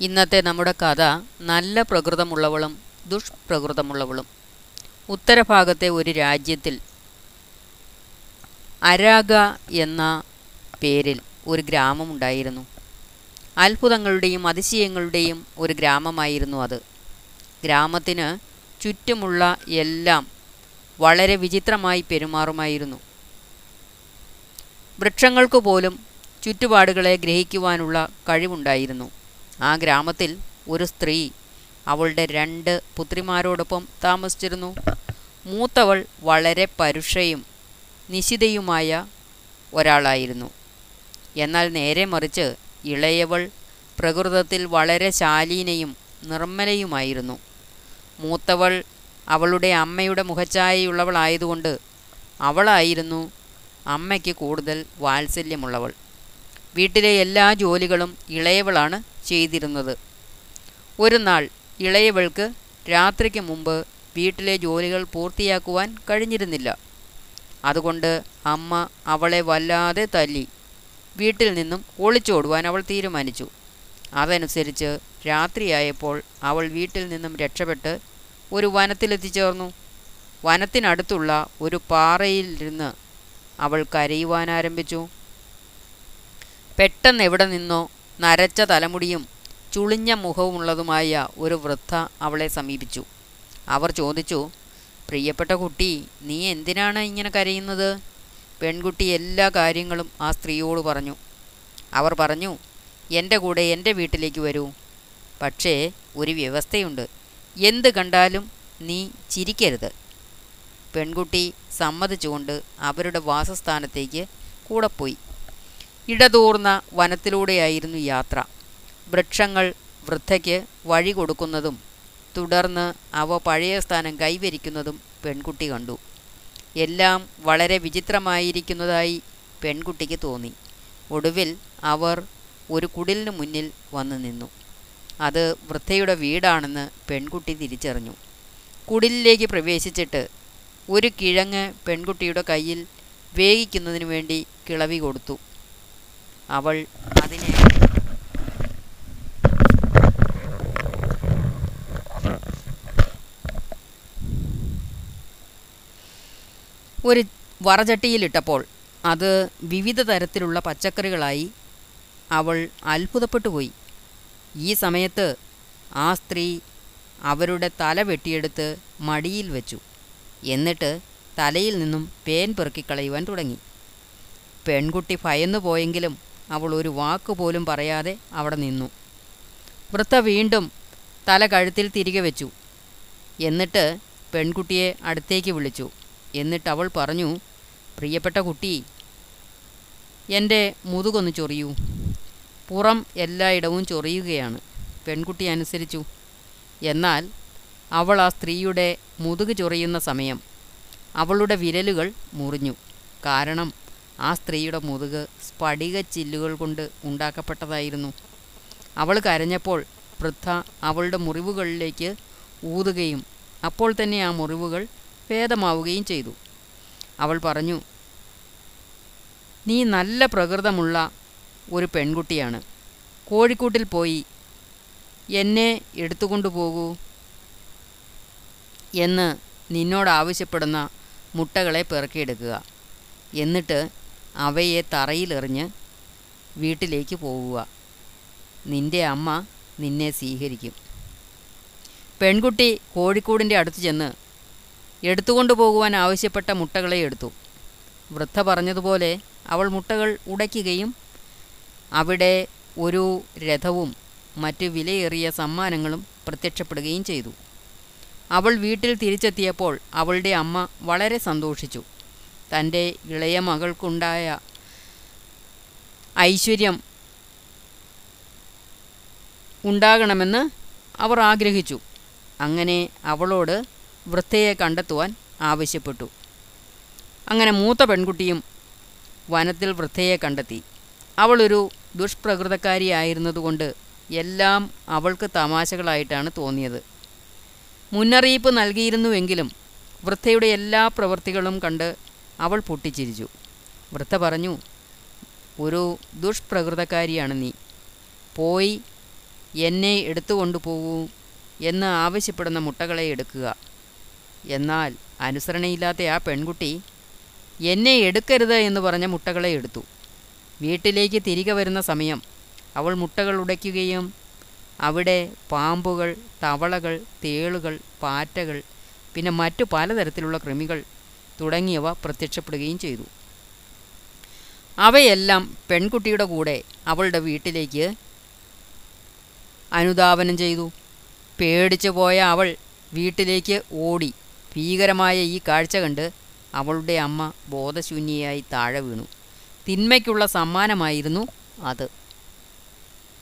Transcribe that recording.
ഇന്നത്തെ നമ്മുടെ കഥ നല്ല പ്രകൃതമുള്ളവളും ദുഷ്പ്രകൃതമുള്ളവളും. ഉത്തരഭാഗത്തെ ഒരു രാജ്യത്തിൽ അരാഗ എന്ന പേരിൽ ഒരു ഗ്രാമമുണ്ടായിരുന്നു അത്ഭുതങ്ങളുടെയും അതിശയങ്ങളുടെയും ഒരു ഗ്രാമമായിരുന്നു അത്. ഗ്രാമത്തിന് ചുറ്റുമുള്ള എല്ലാം വളരെ വിചിത്രമായി പെരുമാറുമായിരുന്നു. വൃക്ഷങ്ങൾക്ക് പോലും ചുറ്റുപാടുകളെ ഗ്രഹിക്കുവാനുള്ള കഴിവുണ്ടായിരുന്നു. ആ ഗ്രാമത്തിൽ ഒരു സ്ത്രീ അവളുടെ രണ്ട് പുത്രിമാരോടൊപ്പം താമസിച്ചിരുന്നു. മൂത്തവൾ വളരെ പരുഷയും നിശിതയുമായ ഒരാളായിരുന്നു. എന്നാൽ നേരെ മറിച്ച് ഇളയവൾ പ്രകൃതത്തിൽ വളരെ ശാലീനയും നിർമ്മലയുമായിരുന്നു. മൂത്തവൾ അവളുടെ അമ്മയുടെ മുഖച്ഛായയുള്ളവളായതുകൊണ്ട് അവളായിരുന്നു അമ്മയ്ക്ക് കൂടുതൽ വാത്സല്യമുള്ളവൾ. വീട്ടിലെ എല്ലാ ജോലികളും ഇളയവളാണ് ചെയ്തിരുന്നത്. ഒരു നാൾ ഇളയവൾക്ക് രാത്രിക്ക് മുമ്പ് വീട്ടിലെ ജോലികൾ പൂർത്തിയാക്കുവാൻ കഴിഞ്ഞിരുന്നില്ല. അതുകൊണ്ട് അമ്മ അവളെ വല്ലാതെ തല്ലി. വീട്ടിൽ നിന്നും ഒളിച്ചോടുവാൻ അവൾ തീരുമാനിച്ചു. അതനുസരിച്ച് രാത്രിയായപ്പോൾ അവൾ വീട്ടിൽ നിന്നും രക്ഷപ്പെട്ട് ഒരു വനത്തിലെത്തിച്ചേർന്നു. വനത്തിനടുത്തുള്ള ഒരു പാറയിലിരുന്ന് അവൾ കരയുവാനാരംഭിച്ചു പെട്ടെന്ന് എവിടെ നിന്നോ നരച്ച തലമുടിയും ചുളിഞ്ഞ മുഖവുമുള്ളതുമായ ഒരു വൃദ്ധ അവളെ സമീപിച്ചു. അവർ ചോദിച്ചു പ്രിയപ്പെട്ട കുട്ടി നീ എന്തിനാണ് ഇങ്ങനെ കരയുന്നത്? പെൺകുട്ടി എല്ലാ കാര്യങ്ങളും ആ സ്ത്രീയോട് പറഞ്ഞു. അവർ പറഞ്ഞു എന്റെ കൂടെ എന്റെ വീട്ടിലേക്ക് വരൂ. പക്ഷേ ഒരു വ്യവസ്ഥയുണ്ട്. എന്ത് കണ്ടാലും നീ ചിരിക്കരുത്. പെൺകുട്ടി സമ്മതിച്ചുകൊണ്ട് അവരുടെ വാസസ്ഥാനത്തേക്ക് കൂടെ പോയി. ഇടതൂർന്ന വനത്തിലൂടെയായിരുന്നു യാത്ര. വൃക്ഷങ്ങൾ വൃദ്ധയ്ക്ക് വഴി കൊടുക്കുന്നതും തുടർന്ന് അവ പഴയ സ്ഥാനം കൈവരിക്കുന്നതും പെൺകുട്ടി കണ്ടു. എല്ലാം വളരെ വിചിത്രമായിരിക്കുന്നതായി പെൺകുട്ടിക്ക് തോന്നി. ഒടുവിൽ അവർ ഒരു കുടിലിന് മുന്നിൽ വന്നു നിന്നു. അത് വൃദ്ധയുടെ വീടാണെന്ന് പെൺകുട്ടി തിരിച്ചറിഞ്ഞു. കുടിലിലേക്ക് പ്രവേശിച്ചിട്ട് ഒരു കിഴങ്ങ് പെൺകുട്ടിയുടെ കയ്യിൽ വേവിക്കുന്നതിനു വേണ്ടി കിളവി കൊടുത്തു. അവൾ അതിനെ ഒരു വറചട്ടിയിലിട്ടപ്പോൾ അത് വിവിധ തരത്തിലുള്ള പച്ചക്കറികളായി അവൾ അത്ഭുതപ്പെട്ടു പോയി. ഈ സമയത്ത് ആ സ്ത്രീ അവരുടെ തല വെട്ടിയെടുത്ത് മടിയിൽ വെച്ചു. എന്നിട്ട് തലയിൽ നിന്നും പേൻ പെറുക്കിക്കളയുവാൻ തുടങ്ങി. പെൺകുട്ടി ഭയന്നു പോയെങ്കിലും അവൾ ഒരു വാക്ക് പോലും പറയാതെ അവിടെ നിന്നു. വൃത്ത വീണ്ടും തല കഴുത്തിൽ തിരികെ വെച്ചു. എന്നിട്ട് പെൺകുട്ടിയെ അടുത്തേക്ക് വിളിച്ചു. എന്നിട്ട് അവൾ പറഞ്ഞു പ്രിയപ്പെട്ട കുട്ടി എന്റെ മുതുകൊന്ന് ചൊറിയൂ. പുറം എല്ലായിടവും ചൊറിയുകയാണ്. പെൺകുട്ടി അനുസരിച്ചു. എന്നാൽ അവൾ ആ സ്ത്രീയുടെ മുതുക് ചൊറിയുന്ന സമയം അവളുടെ വിരലുകൾ മുറിഞ്ഞു. കാരണം ആ സ്ത്രീയുടെ മുതുക് സ്ഫടിക ചില്ലുകൾ കൊണ്ട് ഉണ്ടാക്കപ്പെട്ടതായിരുന്നു. അവൾ കരഞ്ഞപ്പോൾ വൃദ്ധ അവളുടെ മുറിവുകളിലേക്ക് ഊതുകയും അപ്പോൾ തന്നെ ആ മുറിവുകൾ ഭേദമാവുകയും ചെയ്തു. അവൾ പറഞ്ഞു നീ നല്ല പ്രകൃതമുള്ള ഒരു പെൺകുട്ടിയാണ്. കോഴിക്കൂട്ടിൽ പോയി എന്നെ എടുത്തുകൊണ്ടു പോകൂ എന്ന് നിന്നോട് ആവശ്യപ്പെടുന്ന മുട്ടകളെ പെറുക്കിയെടുക്കുക. എന്നിട്ട് അവയെ തറയിലെറിഞ്ഞ് വീട്ടിലേക്ക് പോവുക. നിന്റെ അമ്മ നിന്നെ സ്വീകരിക്കും. പെൺകുട്ടി കോഴിക്കൂടിന്റെ അടുത്ത് ചെന്ന് എടുത്തുകൊണ്ടു പോകുവാൻ ആവശ്യപ്പെട്ട മുട്ടകളെ എടുത്തു. വൃദ്ധ പറഞ്ഞതുപോലെ അവൾ മുട്ടകൾ ഉടയ്ക്കുകയും അവിടെ ഒരു രഥവും മറ്റ് വിലയേറിയ സമ്മാനങ്ങളും പ്രത്യക്ഷപ്പെടുകയും ചെയ്തു. അവൾ വീട്ടിൽ തിരിച്ചെത്തിയപ്പോൾ അവളുടെ അമ്മ വളരെ സന്തോഷിച്ചു. തന്റെ ഇളയ മകൾക്കുണ്ടായ ഐശ്വര്യം ഉണ്ടാകണമെന്ന് അവർ ആഗ്രഹിച്ചു. അങ്ങനെ അവളോട് വൃദ്ധയെ കണ്ടെത്തുവാൻ ആവശ്യപ്പെട്ടു. അങ്ങനെ മൂത്ത പെൺകുട്ടിയും വനത്തിൽ വൃദ്ധയെ കണ്ടെത്തി. അവളൊരു ദുഷ്പ്രകൃതക്കാരിയായിരുന്നതുകൊണ്ട് എല്ലാം അവൾക്ക് തമാശകളായിട്ടാണ് തോന്നിയത്. മുന്നറിയിപ്പ് നൽകിയിരുന്നുവെങ്കിലും വൃദ്ധയുടെ എല്ലാ പ്രവൃത്തികളും കണ്ട് അവൾ പൊട്ടിച്ചിരിച്ചു. വൃദ്ധ പറഞ്ഞു ഒരു ദുഷ്പ്രകൃതക്കാരിയാണ് നീ. പോയി എന്നെ എടുത്തുകൊണ്ടു പോകൂ എന്ന് ആവശ്യപ്പെടുന്ന മുട്ടകളെ എടുക്കുക. എന്നാൽ അനുസരണയില്ലാത്ത ആ പെൺകുട്ടി എന്നെ എടുക്കരുത് എന്ന് പറഞ്ഞ മുട്ടകളെ എടുത്തു. വീട്ടിലേക്ക് തിരികെ വരുന്ന സമയം അവൾ മുട്ടകൾ ഉടയ്ക്കുകയും അവിടെ പാമ്പുകൾ തവളകൾ തേളുകൾ പാറ്റകൾ പിന്നെ മറ്റു പലതരത്തിലുള്ള കൃമികൾ തുടങ്ങിയവ പ്രത്യക്ഷപ്പെടുകയും ചെയ്തു. അവയെല്ലാം പെൺകുട്ടിയുടെ കൂടെ അവളുടെ വീട്ടിലേക്ക് അനുധാവനം ചെയ്തു. പേടിച്ചു പോയ അവൾ വീട്ടിലേക്ക് ഓടി. ഭീകരമായ ഈ കാഴ്ച കണ്ട് അവളുടെ അമ്മ ബോധശൂന്യയായി താഴെ വീണു. തിന്മയ്ക്കുള്ള സമ്മാനമായിരുന്നു അത്.